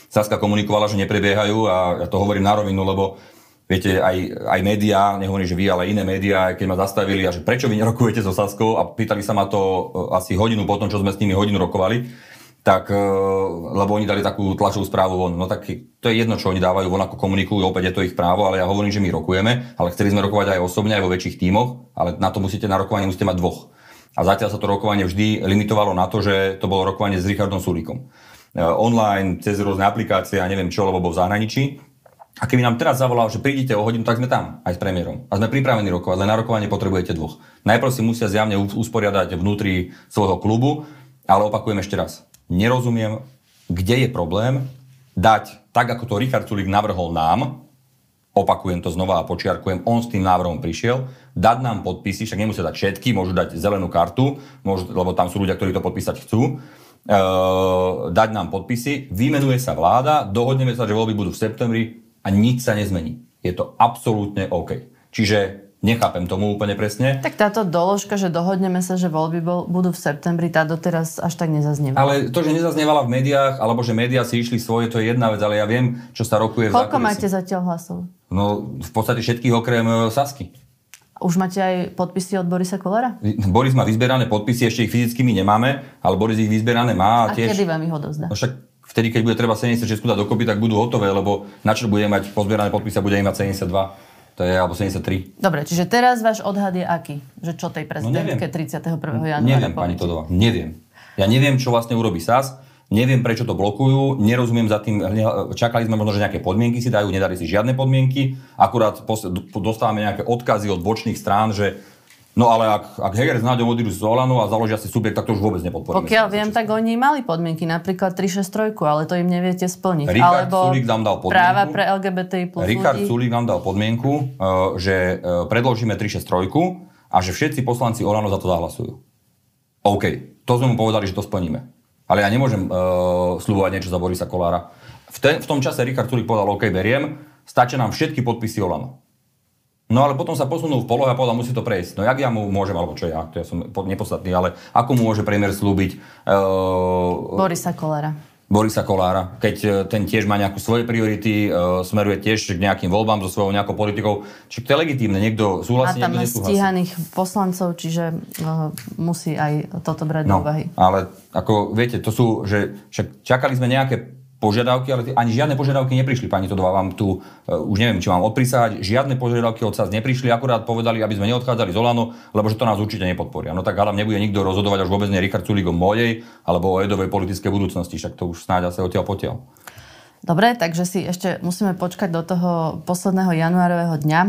Saska komunikovala, že neprebiehajú a ja to hovorím na rovinu, lebo viete, aj, aj médiá, nehovorím, že vy, ale iné médiá, keď ma zastavili a že prečo vy nerokujete so Saskou a pýtali sa ma to asi hodinu potom, čo sme s nimi hodinu rokovali, tak, e, lebo oni dali takú tlačovú správu von. No tak to je jedno, čo oni dávajú von, ako komunikujú, opäť je to ich právo, ale ja hovorím, že my rokujeme, ale chceli sme rokovať aj osobne, aj vo väčších tímoch, ale na to musíte, na rokovanie musíte mať dvoch. A zatiaľ sa to rokovanie vždy limitovalo na to, že to bolo rokovanie s Richardom Sulíkom. E, online, cez rôzne aplikácie a neviem čo, lebo bol v zahraničí. A keby nám teraz zavolal, že prídite o hodinu, tak sme tam aj s premiérom. A sme pripravení rokovať, len na rokovanie potrebujete dvoch. Najprv si musia zjavne usporiadať vnútri svojho klubu, ale opakujem ešte raz nerozumiem, kde je problém dať, tak ako to Richard Sulik navrhol nám, opakujem to znova a počiarkujem, on s tým návrhom prišiel, dať nám podpisy, však nemusia dať všetky, môžu dať zelenú kartu, môžu, lebo tam sú ľudia, ktorí to podpísať chcú, e, dať nám podpisy, vymenuje sa vláda, dohodneme sa, že voľby budú v septembri a nič sa nezmení. Je to absolútne OK. Čiže Nechápem tomu úplne presne. Tak táto doložka, že dohodneme sa, že voľby bol, budú v septembri, tá doteraz až tak nezaznieva. Ale to, že nezaznievala v médiách, alebo že médiá si išli svoje, to je jedna vec, ale ja viem, čo sa rokuje Koľko v máte zatiaľ hlasov? No, v podstate všetkých okrem e, Sasky. Už máte aj podpisy od Borisa Kolára? Boris má vyzberané podpisy, ešte ich fyzicky my nemáme, ale Boris ich vyzberané má. A tiež... kedy vám ich odovzdá? No však vtedy, keď bude treba 76 dať dokopy, tak budú hotové, lebo na čo budeme mať pozbierané podpisy a budeme mať 72. To je alebo 73. Dobre, čiže teraz váš odhad je aký? Že čo tej no prezidentke no 31. januára Neviem, pani Todová, neviem. Ja neviem, čo vlastne urobí SAS, neviem, prečo to blokujú, nerozumiem za tým, čakali sme možno, že nejaké podmienky si dajú, nedali si žiadne podmienky, akurát dostávame nejaké odkazy od bočných strán, že No ale ak, ak Heger s Náďom odídu z Olanu a založia si subjekt, tak to už vôbec nepodporíme. Pokiaľ viem, tak oni mali podmienky, napríklad 363, ale to im neviete splniť. Richard Alebo Sulík nám dal podmienku. Práva pre LGBTI plus Richard ľudí. Sulík nám dal podmienku, e, že e, predložíme 363 a že všetci poslanci Olano za to zahlasujú. OK, to sme mu povedali, že to splníme. Ale ja nemôžem uh, slúbovať niečo za Borisa Kolára. V, ten, v tom čase Richard Sulík povedal, OK, beriem, stačia nám všetky podpisy Olano. No ale potom sa posunul v polohe a povedal, musí to prejsť. No jak ja mu môžem, alebo čo ja, to ja som nepodstatný, ale ako mu môže premiér slúbiť... Uh, Borisa Kolára. Borisa Kolára, keď uh, ten tiež má nejaké svoje priority, uh, smeruje tiež k nejakým voľbám so svojou nejakou politikou. Čiže to je legitímne, niekto súhlasí, niekto nesúhlasí. stíhaných poslancov, čiže uh, musí aj toto brať no, do úvahy. Ale ako viete, to sú, že však čakali sme nejaké požiadavky, ale ani žiadne požiadavky neprišli, pani Todová, vám tu, uh, už neviem, či mám odprisávať, žiadne požiadavky od SAS neprišli, akurát povedali, aby sme neodchádzali z Olano, lebo že to nás určite nepodporia. No tak hádam, nebude nikto rozhodovať, až vôbec nie Richard Sulik o mojej alebo o Edovej politickej budúcnosti, však to už snáď asi odtiaľ potiaľ. Dobre, takže si ešte musíme počkať do toho posledného januárového dňa.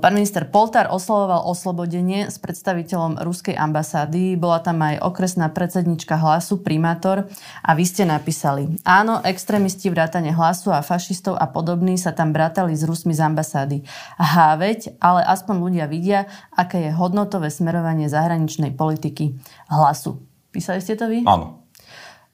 Pán minister Poltár oslavoval oslobodenie s predstaviteľom ruskej ambasády. Bola tam aj okresná predsednička hlasu, primátor a vy ste napísali, áno, extrémisti vrátane hlasu a fašistov a podobní sa tam brátali s Rusmi z ambasády. Háveď, ale aspoň ľudia vidia, aké je hodnotové smerovanie zahraničnej politiky hlasu. Písali ste to vy? Áno.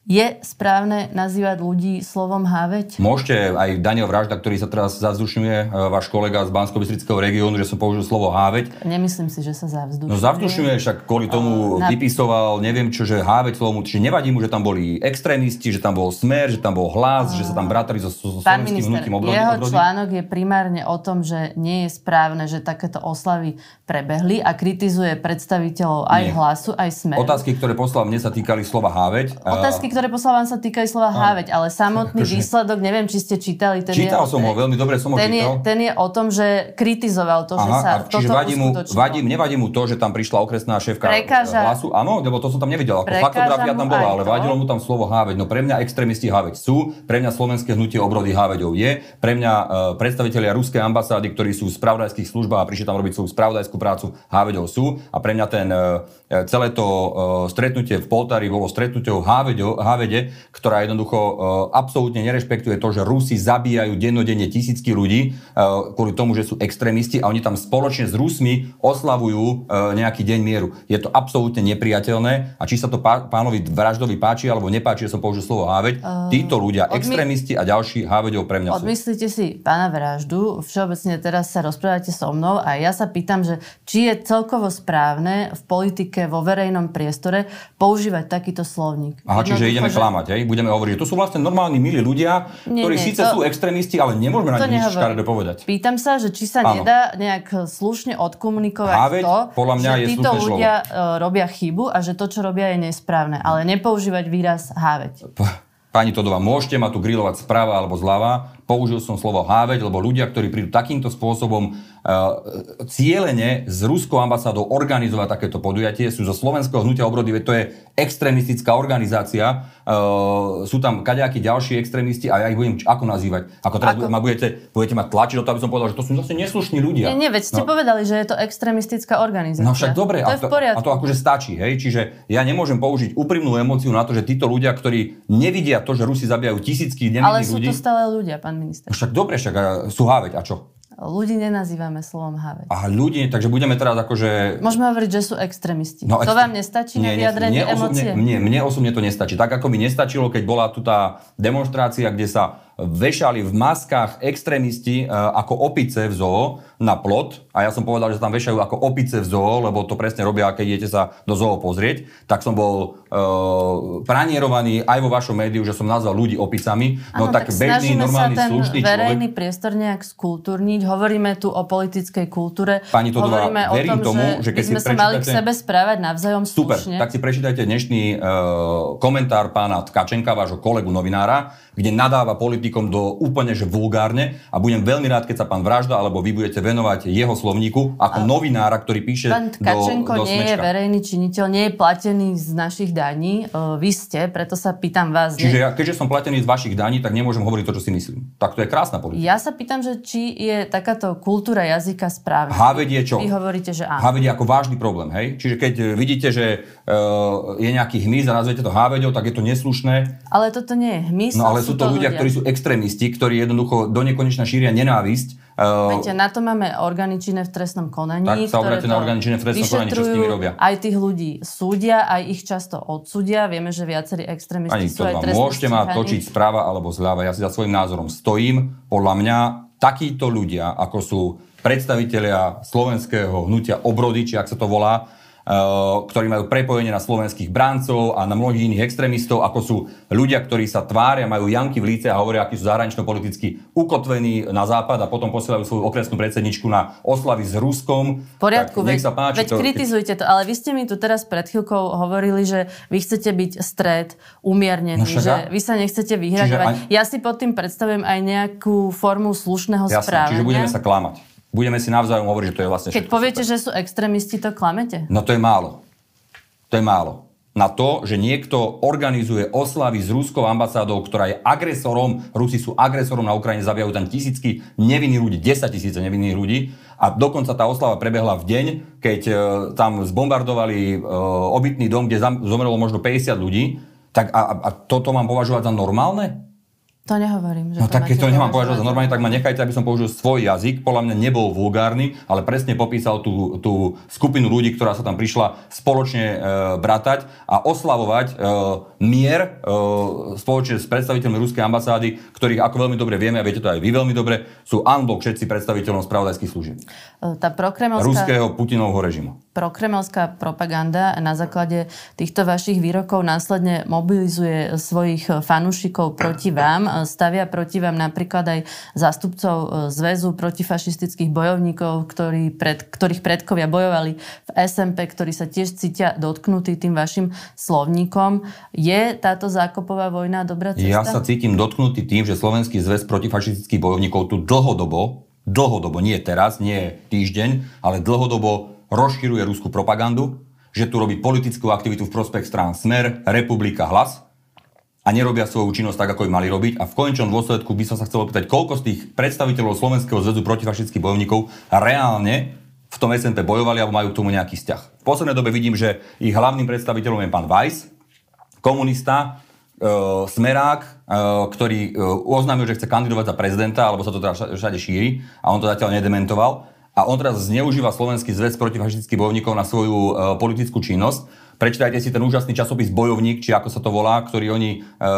Je správne nazývať ľudí slovom háveť? Môžete, aj Daniel Vražda, ktorý sa teraz zavzdušňuje, e, váš kolega z bansko regiónu, že som použil slovo háveť. Nemyslím si, že sa zavzdušňuje. No zavzdušňuje, však kvôli tomu na... vypisoval, neviem čo, že háveť slovom, čiže nevadí mu, že tam boli extrémisti, že tam bol smer, že tam bol hlas, a... že sa tam brátali so, so Pán slovenským hnutím obrody. Jeho obrody. článok je primárne o tom, že nie je správne, že takéto oslavy prebehli a kritizuje predstaviteľov aj nie. hlasu, aj smer. Otázky, ktoré poslal mne sa týkali slova háveť. Otázky, ktoré poslal vám sa týkajú slova háveť, ale samotný akože... výsledok, neviem, či ste čítali. Ten Čítal je, som ho, veľmi dobre som ho ten čítal. Je, ten je o tom, že kritizoval to, Aha, že sa čiže vadí mu, vadí, nevadí mu to, že tam prišla okresná šéfka Prekáža. hlasu. Áno, lebo to som tam nevidel. Ako faktografia tam bola, ale vadilo mu tam slovo háveť. No pre mňa extrémisti háveť sú, pre mňa slovenské hnutie obrody háveďov je, pre mňa uh, predstavitelia ruskej ambasády, ktorí sú v spravodajských službách a prišli tam robiť svoju spravodajskú prácu, háveďov sú. A pre mňa ten uh, celé to uh, stretnutie v Poltári bolo stretnutie hávede, ktorá jednoducho uh, absolútne nerešpektuje to, že Rusi zabíjajú dennodenne tisícky ľudí uh, kvôli tomu, že sú extrémisti a oni tam spoločne s Rusmi oslavujú uh, nejaký deň mieru. Je to absolútne nepriateľné a či sa to pá, pánovi Vraždovi páči alebo nepáči, že som použil slovo háveď, uh, títo ľudia, odmy... extrémisti a ďalší háveďov pre mňa sú. Odmyslíte si pána Vraždu, všeobecne teraz sa rozprávate so mnou a ja sa pýtam, že či je celkovo správne v politike, vo verejnom priestore používať takýto slovník. Aha, čiže ideme že... klamať, hej? Budeme hovoriť že to sú vlastne normálni milí ľudia, nie, ktorí nie, síce to, sú extrémisti, ale nemôžeme na nich nič škaredé povedať. Pýtam sa, že či sa Áno. nedá nejak slušne odkomunikovať Háveť, to, podľa mňa že je títo ľudia slovo. E, robia chybu a že to, čo robia, je nesprávne. Ale nepoužívať výraz háveť. Pani Todová, môžete ma tu grilovať správa alebo zľava, použil som slovo háveť, lebo ľudia, ktorí prídu takýmto spôsobom uh, cieľene s ruskou ambasádou organizovať takéto podujatie, sú zo slovenského hnutia obrody, veď to je extrémistická organizácia, uh, sú tam kadejakí ďalší extrémisti a ja ich budem ako nazývať? Ako teraz ako? ma budete, budete ma tlačiť do toho, aby som povedal, že to sú zase neslušní ľudia. Nie, nie, veď ste no. povedali, že je to extrémistická organizácia. No však dobre, to a, to, a to akože stačí, hej? Čiže ja nemôžem použiť úprimnú emóciu na to, že títo ľudia, ktorí nevidia to, že Rusi zabijajú tisícky nevinných ľudí. Ale sú ľudí, to stále ľudia, pán minister. Však dobre, však sú háveť, a čo? Ľudí nenazývame slovom háveť. A ľudí, takže budeme teraz akože... Môžeme hovoriť, že sú extrémisti. No, to extré... vám nestačí nie, na vyjadrenie emócie? Nie, mne osobne to nestačí. Tak ako mi nestačilo, keď bola tu tá demonstrácia, kde sa vešali v maskách extrémisti e, ako opice v zoo na plot a ja som povedal, že tam vešajú ako opice v zoo, lebo to presne robia, keď idete sa do zoo pozrieť, tak som bol uh, pranierovaný aj vo vašom médiu, že som nazval ľudí opicami. No ano, tak, tak bežný, normálny, sa ten slušný verejný človek... priestor nejak skultúrniť. Hovoríme tu o politickej kultúre. Pani Todová, Hovoríme verím o tom, tomu, že, že keď by sme sa mali k sebe správať navzájom Super, slušne. tak si prečítajte dnešný uh, komentár pána Tkačenka, vášho kolegu novinára, kde nadáva politikom do úplne že vulgárne a budem veľmi rád, keď sa pán Vražda alebo vy budete venovať jeho slovníku ako a novinára, ktorý píše pán Tkačenko do, do nie smečka. je verejný činiteľ, nie je platený z našich daní. Vy ste, preto sa pýtam vás. Čiže ja, keďže som platený z vašich daní, tak nemôžem hovoriť to, čo si myslím. Tak to je krásna politika. Ja sa pýtam, že či je takáto kultúra jazyka správna. Háveď je čo? Vy hovoríte, že áno. Háveď je ako vážny problém, hej? Čiže keď vidíte, že uh, je nejaký hmyz a nazvete to háveďou, tak je to neslušné. Ale toto nie je hmyz. No ale sú to ľudia, ľudia, ktorí sú extrémisti, ktorí jednoducho do nekonečna šíria nenávisť. Viete, na to máme orgány činné v trestnom konaní. Tak sa obráte na orgány činné v trestnom konaní, čo s nimi robia. Aj tých ľudí súdia, aj ich často odsudia. Vieme, že viacerí extrémisti Ani sú aj trestní Môžete ma točiť správa alebo zľava. Ja si za svojím názorom stojím. Podľa mňa takíto ľudia, ako sú predstavitelia slovenského hnutia obrody, či ak sa to volá, ktorí majú prepojenie na slovenských bráncov a na mnohých iných extrémistov, ako sú ľudia, ktorí sa tvária, majú janky v líce a hovoria, akí sú zahranično-politicky ukotvení na západ a potom posielajú svoju okresnú predsedničku na oslavy s Ruskom. V poriadku, tak, veď, sa páči, veď to, kritizujte to, ale vy ste mi tu teraz pred chvíľkou hovorili, že vy chcete byť stred, umiernený, no že vy sa nechcete vyhraďovať. Ani... Ja si pod tým predstavujem aj nejakú formu slušného Jasne, správania. Čiže budeme sa klamať budeme si navzájom hovoriť, že to je vlastne Keď poviete, super. že sú extrémisti, to klamete? No to je málo. To je málo. Na to, že niekto organizuje oslavy s ruskou ambasádou, ktorá je agresorom, Rusi sú agresorom na Ukrajine, zabijajú tam tisícky nevinných ľudí, 10 tisíce nevinných ľudí a dokonca tá oslava prebehla v deň, keď uh, tam zbombardovali uh, obytný dom, kde zomrelo možno 50 ľudí, tak a, a toto mám považovať za normálne? To nehovorím. Že no tak keď to nemám považovať za normálne, tak ma nechajte, aby som použil svoj jazyk. Podľa mňa nebol vulgárny, ale presne popísal tú, tú skupinu ľudí, ktorá sa tam prišla spoločne e, bratať a oslavovať e, mier e, spoločne s predstaviteľmi ruskej ambasády, ktorých ako veľmi dobre vieme, a viete to aj vy veľmi dobre, sú unblock všetci predstaviteľom spravodajských služieb. E, tá prokremelská... Ruského Putinovho režimu. Prokremelská propaganda na základe týchto vašich výrokov následne mobilizuje svojich fanúšikov proti vám stavia proti vám napríklad aj zástupcov e, Zväzu protifašistických bojovníkov, ktorí pred, ktorých predkovia bojovali v SMP, ktorí sa tiež cítia dotknutí tým vašim slovníkom. Je táto zákopová vojna dobrá cesta? Ja sa cítim dotknutý tým, že Slovenský zväz protifašistických bojovníkov tu dlhodobo, dlhodobo, nie teraz, nie týždeň, ale dlhodobo rozširuje ruskú propagandu, že tu robí politickú aktivitu v prospech strán Smer, Republika, Hlas a nerobia svoju činnosť tak, ako by mali robiť. A v konečnom dôsledku by som sa chcel opýtať, koľko z tých predstaviteľov Slovenského zväzu protifašistických bojovníkov reálne v tom SNP bojovali alebo majú k tomu nejaký vzťah. V poslednej dobe vidím, že ich hlavným predstaviteľom je pán Weiss, komunista, e, smerák, e, ktorý e, oznámil, že chce kandidovať za prezidenta, alebo sa to teda všade šíri a on to zatiaľ nedementoval. A on teraz zneužíva Slovenský zväz protifašistických bojovníkov na svoju e, politickú činnosť Prečítajte si ten úžasný časopis Bojovník, či ako sa to volá, ktorý oni e,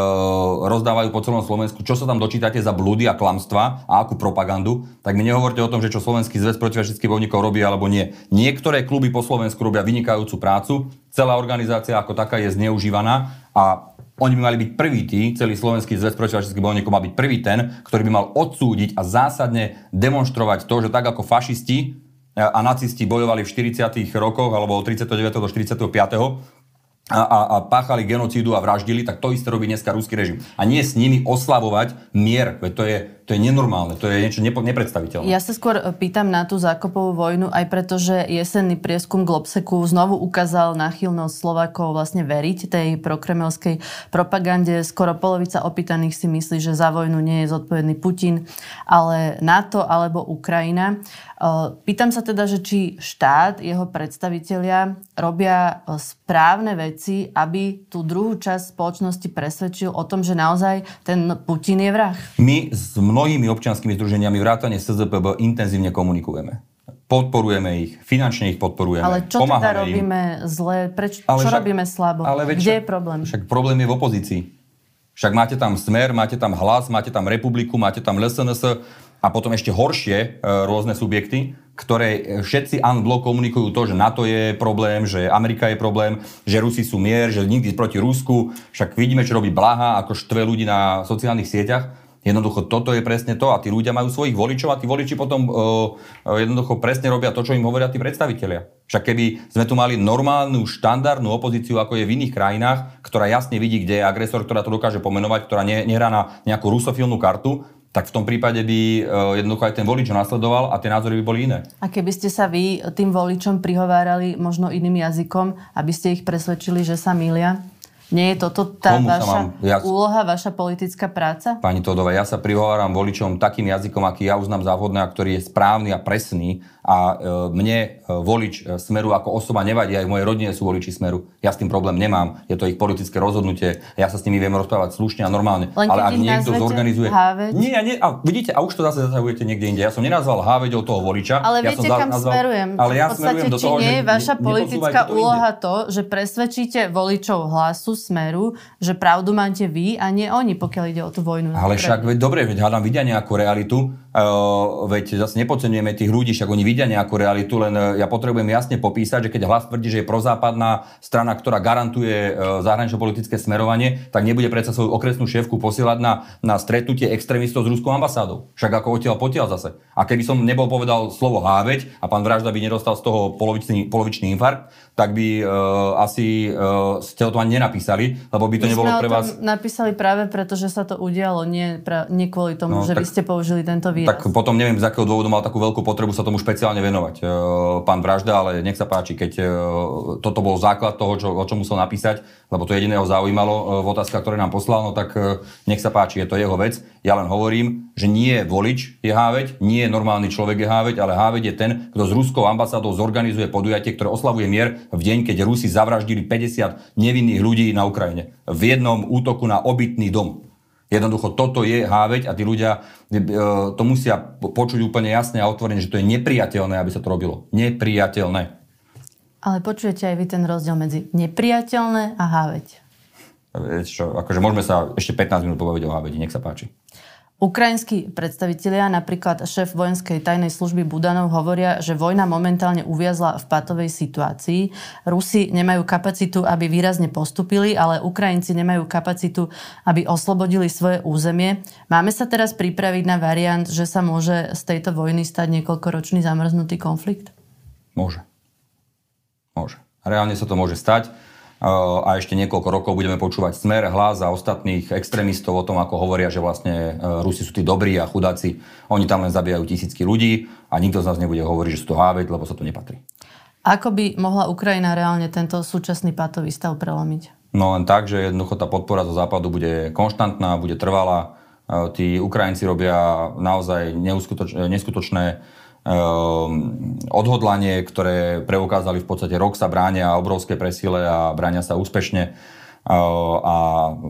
rozdávajú po celom Slovensku. Čo sa tam dočítate za blúdy a klamstva a akú propagandu, tak mi nehovorte o tom, že čo Slovenský zväz protifašistických bojovníkov robí alebo nie. Niektoré kluby po Slovensku robia vynikajúcu prácu, celá organizácia ako taká je zneužívaná a oni by mali byť prvý tí, celý slovenský zväz protifašistických bojovníkov mal byť prvý ten, ktorý by mal odsúdiť a zásadne demonstrovať to, že tak ako fašisti a nacisti bojovali v 40. rokoch alebo od 39. do 45 a, a, a páchali genocídu a vraždili, tak to isté robí dneska ruský režim. A nie s nimi oslavovať mier, veď to je, to je nenormálne, to je niečo nepredstaviteľné. Ja sa skôr pýtam na tú zákopovú vojnu, aj preto, že jesenný prieskum Globseku znovu ukázal náchylnosť Slovákov vlastne veriť tej prokremelskej propagande. Skoro polovica opýtaných si myslí, že za vojnu nie je zodpovedný Putin, ale NATO alebo Ukrajina. Pýtam sa teda, že či štát, jeho predstavitelia robia správne veci, aby tú druhú časť spoločnosti presvedčil o tom, že naozaj ten Putin je vrah. My s mnohými občianskými združeniami vrátane SZPB intenzívne komunikujeme podporujeme ich, finančne ich podporujeme. Ale čo teda robíme im. zle? Preč, ale čo však, robíme slabo? Ale veď, Kde je problém? Však problém je v opozícii. Však máte tam Smer, máte tam Hlas, máte tam Republiku, máte tam LSNS a potom ešte horšie e, rôzne subjekty, ktoré všetci unblock komunikujú to, že NATO je problém, že Amerika je problém, že Rusi sú mier, že nikdy proti Rusku. Však vidíme, čo robí Blaha, ako štve ľudí na sociálnych sieťach. Jednoducho toto je presne to a tí ľudia majú svojich voličov a tí voliči potom uh, jednoducho presne robia to, čo im hovoria tí predstavitelia. Však keby sme tu mali normálnu, štandardnú opozíciu, ako je v iných krajinách, ktorá jasne vidí, kde je agresor, ktorá to dokáže pomenovať, ktorá ne, nehrá na nejakú rusofilnú kartu, tak v tom prípade by e, jednoducho aj ten volič nasledoval a tie názory by boli iné. A keby ste sa vy tým voličom prihovárali možno iným jazykom, aby ste ich presvedčili, že sa milia? Nie je toto tá Komu vaša mám, ja, úloha, vaša politická práca? Pani Todova, ja sa prihováram voličom takým jazykom, aký ja uznám za vhodné a ktorý je správny a presný a e, mne e, volič e, Smeru ako osoba nevadí, aj moje rodine sú voliči Smeru. Ja s tým problém nemám, je to ich politické rozhodnutie, ja sa s nimi viem rozprávať slušne a normálne. Len Ale ak niekto zorganizuje... Háveď. Nie, nie, a vidíte, a už to zase zasahujete niekde inde. Ja som nenazval háveďou toho voliča. Ale ja viete, som kam nazval... smerujem. Ale ja v podstate, do toho, nie je vaša politická úloha to, že presvedčíte voličov hlasu Smeru, že pravdu máte vy a nie oni, pokiaľ ide o tú vojnu. Ale však, veď dobre, veď hádam vidia nejakú realitu veď zase nepodceňujeme tých ľudí, však oni vidia nejakú realitu, len uh, ja potrebujem jasne popísať, že keď hlas tvrdí, že je prozápadná strana, ktorá garantuje uh, zahranično-politické smerovanie, tak nebude predsa svoju okresnú šéfku posielať na, na stretnutie extrémistov s ruskou ambasádou. Však ako odtiaľ potiaľ zase. A keby som nebol povedal slovo háveť a pán Vražda by nedostal z toho polovičný, polovičný infarkt, tak by uh, asi uh, ste o tom ani nenapísali, lebo by to My nebolo pre vás... napísali práve preto, že sa to udialo, nie, pra, nie kvôli tomu, no, že tak, vy ste použili tento výraz. Tak potom neviem, z akého dôvodu mal takú veľkú potrebu sa tomu špeciálne venovať uh, pán Vražda, ale nech sa páči, keď uh, toto bol základ toho, čo, o čom musel napísať, lebo to jediného zaujímalo uh, v otázkach, ktoré nám poslal, no tak nech sa páči, je to jeho vec. Ja len hovorím, že nie volič je háveť, nie normálny človek je háveť, ale háveť je ten, kto s ruskou ambasádou zorganizuje podujatie, ktoré oslavuje mier v deň, keď Rusi zavraždili 50 nevinných ľudí na Ukrajine. V jednom útoku na obytný dom. Jednoducho toto je háveť a tí ľudia e, to musia počuť úplne jasne a otvorene, že to je nepriateľné, aby sa to robilo. Nepriateľné. Ale počujete aj vy ten rozdiel medzi nepriateľné a háveť. Čo, akože môžeme sa ešte 15 minút povedať o hávedi, nech sa páči. Ukrajinskí predstavitelia, napríklad šéf vojenskej tajnej služby Budanov, hovoria, že vojna momentálne uviazla v patovej situácii. Rusi nemajú kapacitu, aby výrazne postupili, ale Ukrajinci nemajú kapacitu, aby oslobodili svoje územie. Máme sa teraz pripraviť na variant, že sa môže z tejto vojny stať niekoľkoročný zamrznutý konflikt? Môže. Môže. Reálne sa to môže stať a ešte niekoľko rokov budeme počúvať smer, hlas a ostatných extrémistov o tom, ako hovoria, že vlastne e, Rusi sú tí dobrí a chudáci. Oni tam len zabíjajú tisícky ľudí a nikto z nás nebude hovoriť, že sú to háveť, lebo sa to nepatrí. Ako by mohla Ukrajina reálne tento súčasný patový stav prelomiť? No len tak, že jednoducho tá podpora zo západu bude konštantná, bude trvalá. E, tí Ukrajinci robia naozaj neskutočné Ehm, odhodlanie, ktoré preukázali v podstate rok sa bránia obrovské presile a bránia sa úspešne. Ehm, a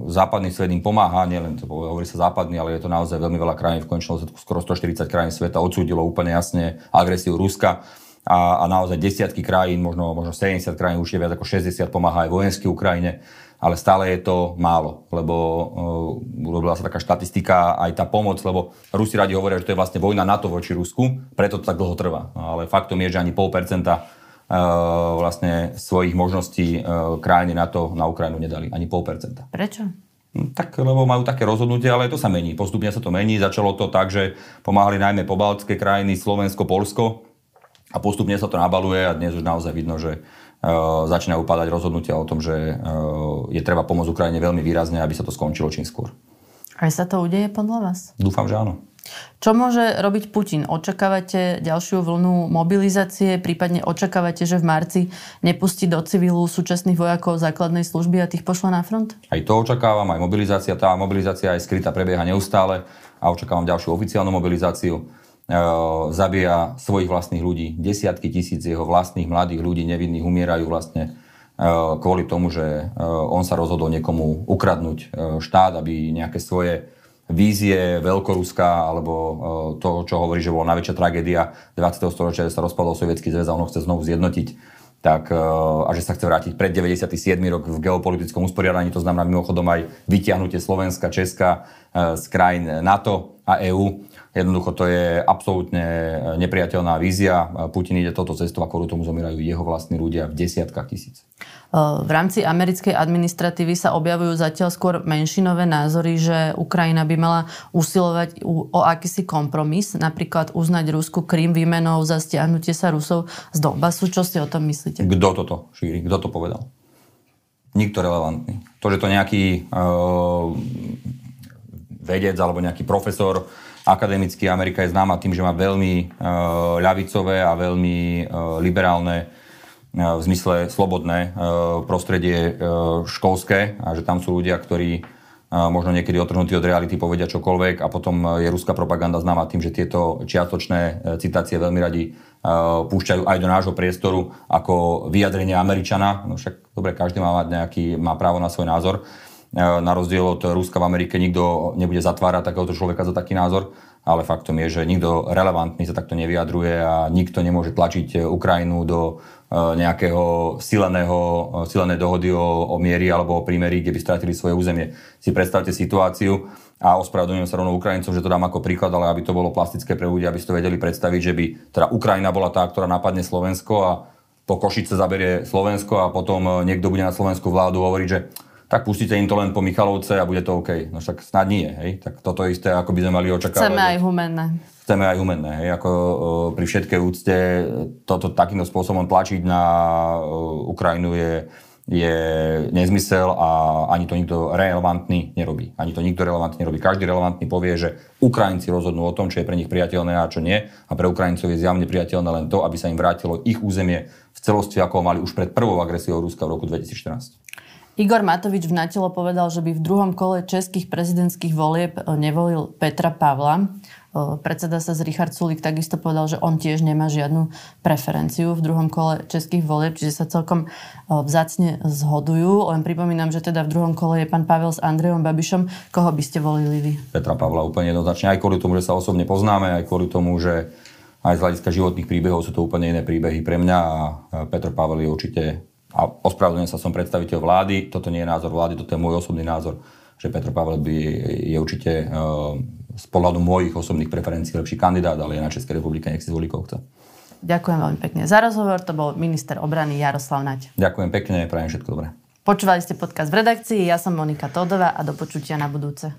západný svet im pomáha, nielen hovorí sa západný, ale je to naozaj veľmi veľa krajín, v končnom dôsledku skoro 140 krajín sveta odsúdilo úplne jasne agresiu Ruska. A, a naozaj desiatky krajín, možno, možno 70 krajín, už je viac ako 60, pomáha aj vojensky Ukrajine ale stále je to málo, lebo uh, urobila sa taká štatistika, aj tá pomoc, lebo Rusi radi hovoria, že to je vlastne vojna NATO voči Rusku, preto to tak dlho trvá. No, ale faktom je, že ani pol percenta uh, vlastne svojich možností uh, krajine NATO na Ukrajinu nedali. Ani pol percenta. Prečo? Hm, tak, lebo majú také rozhodnutie, ale to sa mení. Postupne sa to mení. Začalo to tak, že pomáhali najmä pobaltské krajiny, Slovensko, Polsko a postupne sa to nabaluje a dnes už naozaj vidno, že začínajú padať rozhodnutia o tom, že eh, je treba pomôcť Ukrajine veľmi výrazne, aby sa to skončilo čím skôr. Aj sa to udeje podľa vás? Dúfam, že áno. Čo môže robiť Putin? Očakávate ďalšiu vlnu mobilizácie, prípadne očakávate, že v marci nepustí do civilu súčasných vojakov základnej služby a tých pošle na front? Aj to očakávam, aj mobilizácia. Tá mobilizácia aj skrytá prebieha neustále a očakávam ďalšiu oficiálnu mobilizáciu. E, zabíja svojich vlastných ľudí. Desiatky tisíc jeho vlastných mladých ľudí nevinných umierajú vlastne e, kvôli tomu, že e, on sa rozhodol niekomu ukradnúť štát, aby nejaké svoje vízie Veľkoruska alebo to, čo hovorí, že bola najväčšia tragédia 20. storočia, že sa rozpadol Sovietský zväz a ono chce znovu zjednotiť tak, a že sa chce vrátiť pred 97. rok v geopolitickom usporiadaní, to znamená mimochodom aj vytiahnutie Slovenska, Česka z krajín NATO a EÚ Jednoducho to je absolútne nepriateľná vízia. Putin ide toto cestou a kvôli tomu zomierajú jeho vlastní ľudia v desiatkách tisíc. V rámci americkej administratívy sa objavujú zatiaľ skôr menšinové názory, že Ukrajina by mala usilovať o akýsi kompromis, napríklad uznať Rusku Krym výmenou za stiahnutie sa Rusov z Donbasu. Čo si o tom myslíte? Kto toto šíri? Kto to povedal? Nikto relevantný. To, že to nejaký uh, vedec alebo nejaký profesor Akademicky Amerika je známa tým, že má veľmi uh, ľavicové a veľmi uh, liberálne uh, v zmysle slobodné prostredie školské a že tam sú ľudia, ktorí možno niekedy otrhnutí od reality povedia čokoľvek a potom je ruská propaganda známa tým, že tieto čiastočné uh, citácie veľmi radi púšťajú aj do nášho priestoru ako vyjadrenie Američana. No však dobre, každý má mať nejaký, má právo na svoj názor. E, na rozdiel od Ruska v Amerike nikto nebude zatvárať takéhoto človeka za taký názor, ale faktom je, že nikto relevantný sa takto nevyjadruje a nikto nemôže tlačiť Ukrajinu do nejakého sileného, silené dohody o, o miery alebo o prímerí, kde by stratili svoje územie. Si predstavte situáciu, a ospravedlňujem sa rovno Ukrajincom, že to dám ako príklad, ale aby to bolo plastické pre ľudí, aby ste to vedeli predstaviť, že by teda Ukrajina bola tá, ktorá napadne Slovensko a po Košice zaberie Slovensko a potom e, niekto bude na Slovensku vládu hovoriť, že tak pustíte im to len po Michalovce a bude to OK. No však snad nie, hej. Tak toto isté, ako by sme mali očakávať. Chceme aj humenné. Chceme aj humenné, hej. Ako uh, pri všetkej úcte toto takýmto spôsobom tlačiť na uh, Ukrajinu je, je nezmysel a ani to nikto relevantný nerobí. Ani to nikto relevantný nerobí. Každý relevantný povie, že Ukrajinci rozhodnú o tom, čo je pre nich priateľné a čo nie. A pre Ukrajincov je zjavne priateľné len to, aby sa im vrátilo ich územie v celosti, ako ho mali už pred prvou agresiou Ruska v roku 2014. Igor Matovič v Natelo povedal, že by v druhom kole českých prezidentských volieb nevolil Petra Pavla. Predseda sa z Richard Sulik takisto povedal, že on tiež nemá žiadnu preferenciu v druhom kole českých volieb, čiže sa celkom vzácne zhodujú. Len pripomínam, že teda v druhom kole je pán Pavel s Andrejom Babišom. Koho by ste volili vy? Petra Pavla úplne jednoznačne. Aj kvôli tomu, že sa osobne poznáme, aj kvôli tomu, že aj z hľadiska životných príbehov sú to úplne iné príbehy pre mňa a Petr Pavel je určite a ospravedlňujem sa, som predstaviteľ vlády, toto nie je názor vlády, toto je môj osobný názor, že Petr Pavel by je určite z pohľadu mojich osobných preferencií lepší kandidát, ale je na Českej republike, nech si zvolí koho chce. Ďakujem veľmi pekne za rozhovor. To bol minister obrany Jaroslav Nať. Ďakujem pekne, prajem všetko dobré. Počúvali ste podcast v redakcii, ja som Monika Todová a do počutia na budúce.